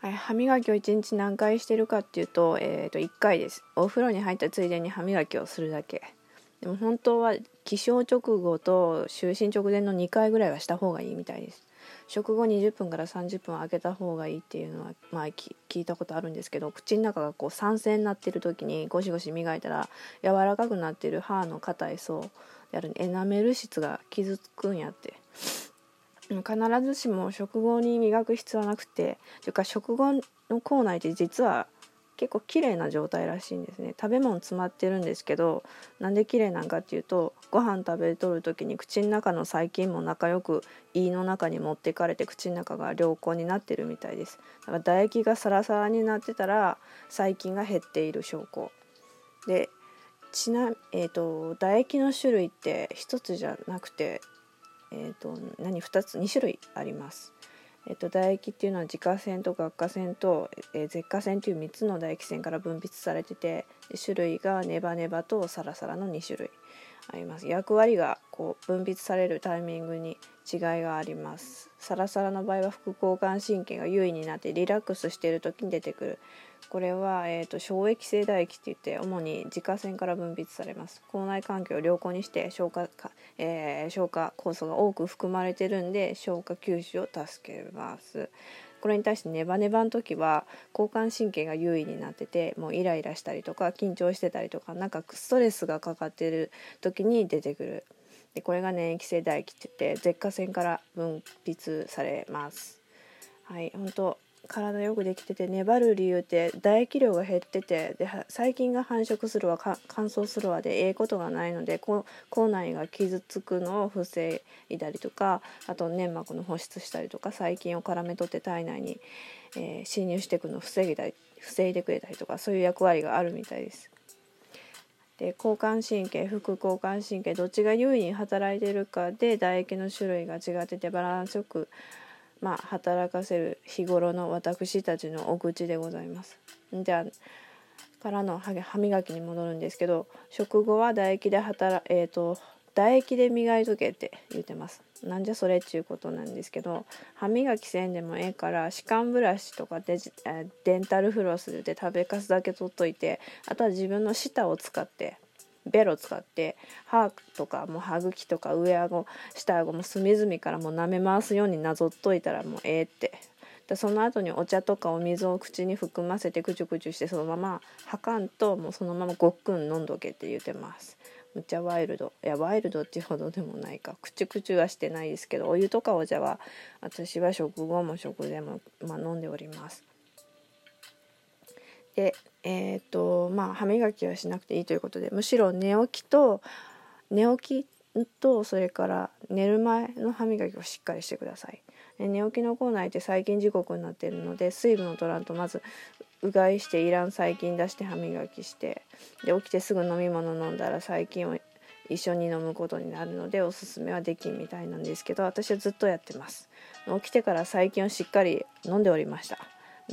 歯磨きを1日何回してるかっていうと,、えー、と1回です。お風呂に入ったついでに歯磨きをするだけ。でも本当は起床直後と就寝直前の2回ぐらいはした方がいいみたいです。食後20分から30分空けた方がいいっていうのは、まあ、聞いたことあるんですけど口の中がこう酸性になってる時にゴシゴシ磨いたら柔らかくなってる歯の硬い層であるエナメル質が傷つくんやって。必ずしも食後に磨く必要はなくてというか食後の口内って実は結構綺麗な状態らしいんですね。食べ物詰まってるんですけどなんで綺麗なんかっていうとご飯食べとる時に口の中の細菌も仲良く胃の中に持ってかれて口の中が良好になってるみたいです。だから唾液がサラサラになってたら細菌が減っている証拠。でちなえーと、唾液の種類って1つじゃなくてえーと、何2つ2種類あります。えーと、唾液っていうのは自家腺と顎下腺と、えー、舌下腺という3つの唾液腺から分泌されてて種類がネバネバとサラサラの2種類あります。役割がこう分泌されるタイミングに違いがあります。サラサラの場合は副交感神経が優位になってリラックスしている時に出てくる。これは、えーと、消液性唾液って言って主に自家腺から分泌されます。口内環境を良好にして消化か、えー、消化酵素が多く含まれてるんで消化吸収を助けます。これに対してネバネバの時は交感神経が優位になっててもうイライラしたりとか緊張してたりとかなんかストレスがかかってる時に出てくる。でこれが粘液性唾液って言って舌下腺から分泌されます。はい本当体よくできてて粘る理由って唾液量が減っててで細菌が繁殖するわ乾燥するわでええことがないので口内が傷つくのを防いだりとかあと粘膜の保湿したりとか細菌を絡め取って体内に、えー、侵入していくのを防いだり防いでくれたりとかそういう役割があるみたいです。で交感神経副交感神経どっちが優位に働いてるかで唾液の種類が違っててバランスよくまあ、働かせる日頃の私たちのお口でございます。じゃあからの歯磨きに戻るんですけど食後は唾液で働え、ー、と唾液で磨いとけって言ってます。なんじゃそれっちゅうことなんですけど歯磨きせんでもええから歯間ブラシとかデジデンタルフロスで食べかすだけ取っといてあとは自分の舌を使ってベロ使って歯とかもう歯茎とか上顎下顎も隅々からもう舐め回すようになぞっといたらもうええって。でその後にお茶とかお水を口に含ませてクチュクチュしてそのまま吐かんともうそのままごっくん飲んどけって言ってます。むっちゃワイルドいやワイルドっていうほどでもないか。クチュクチュはしてないですけどお湯とかお茶は私は食後も食でも、まあ、飲んでおります。でえっ、ー、とまあ歯磨きはしなくていいということでむしろ寝起きと寝起きとそれから寝る前の歯磨きをしっかりしてください。寝起きの口内って細菌時刻になっているので水分を取らんとまずうがいしていらん細菌出して歯磨きしてで起きてすぐ飲み物飲んだら細菌を一緒に飲むことになるのでおすすめはできんみたいなんですけど私はずっとやってます起きてから細菌をしっかり飲んでおりました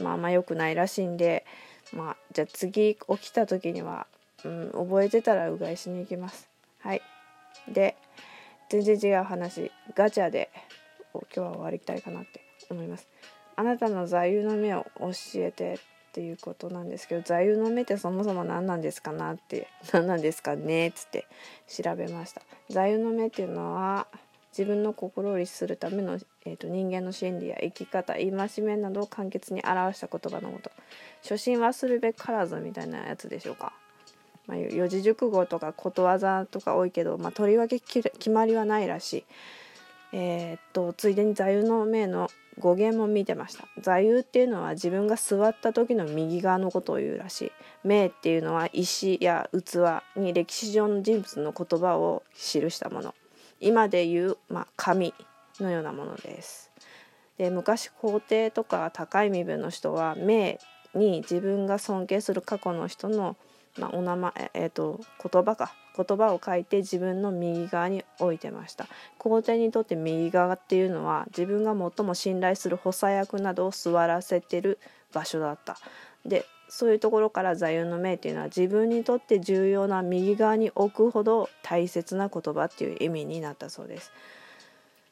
まああんま良くないらしいんでまあじゃあ次起きた時には、うん、覚えてたらうがいしに行きます。はい。で全然違う話。ガチャで今日は終わりたいかなって思います。あなたの座右の銘を教えてっていうことなんですけど座右の銘ってそもそも何なんですかなって何なんですかねっつって調べました。座右の銘っていうのは自分の心を律するための、えーと、人間の心理や生き方戒めなどを簡潔に表した言葉のこと初心はするべからずみたいなやつでしょうか、まあ、四字熟語とかことわざとか多いけど、まあ、とりわけ決まりはないらしい。えー、っとついでに座右の銘の語源も見てました。座右っていうのは自分が座った時の右側のことを言うらしい。銘っていうのは石や器に歴史上の人物の言葉を記したもの。今でいう、まあ、紙のようなものです。で昔皇帝とか高い身分の人は名に自分が尊敬する過去の人の、まあ、お名前、えーと、言葉か言葉を書いて自分の右側に置いてました皇帝にとって右側っていうのは自分が最も信頼する補佐役などを座らせてる場所だったでそういうところから座右の銘っていうのは自分にとって重要な右側に置くほど大切な言葉っていう意味になったそうです。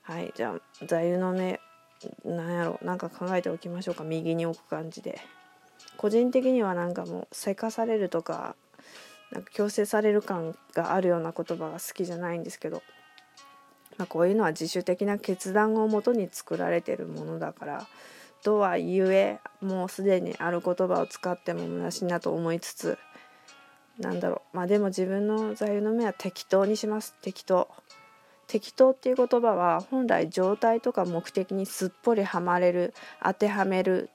はい、じゃあ座右の銘なんやろなんか考えておきましょうか右に置く感じで個人的にはなんかもうせかされるとかなんか強制される感があるような言葉が好きじゃないんですけど、まあ、こういうのは自主的な決断をもとに作られてるものだからとはゆえもうすでにある言葉を使っても虚しいなと思いつつなんだろうまあでも自分の座右の銘は適当にします適当。適当っていう言葉は本来状態とか目的にすっぽりはまれる当てはめる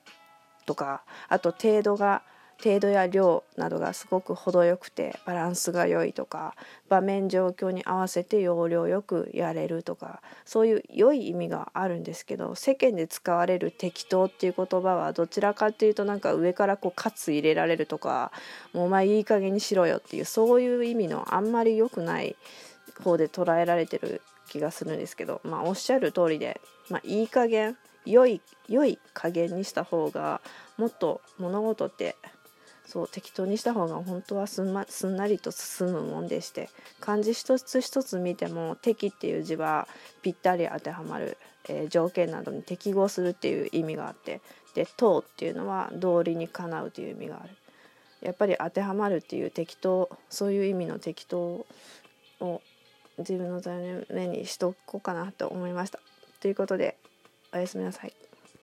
とかあと程度が程度や量などがすごく程よくてバランスが良いとか場面状況に合わせて要領よくやれるとかそういう良い意味があるんですけど世間で使われる適当っていう言葉はどちらかっていうとなんか上からこうカツ入れられるとかもうお前いい加減にしろよっていうそういう意味のあんまり良くない方で捉えられてる気がするんですけどまあおっしゃる通りで、まあ、いい加減良い良い加減にした方がもっと物事ってそう適当にした方が本当はすん,、ま、すんなりと進むもんでして漢字一つ一つ見ても「適」っていう字はぴったり当てはまる、えー、条件などに適合するっていう意味があってで「等」っていうのは道理にかなうという意味がある。やっぱり当てはまるっていう適当そういう意味の適当を自分の座右の銘にしとこうかなと思いました。ということでおやすみなさい。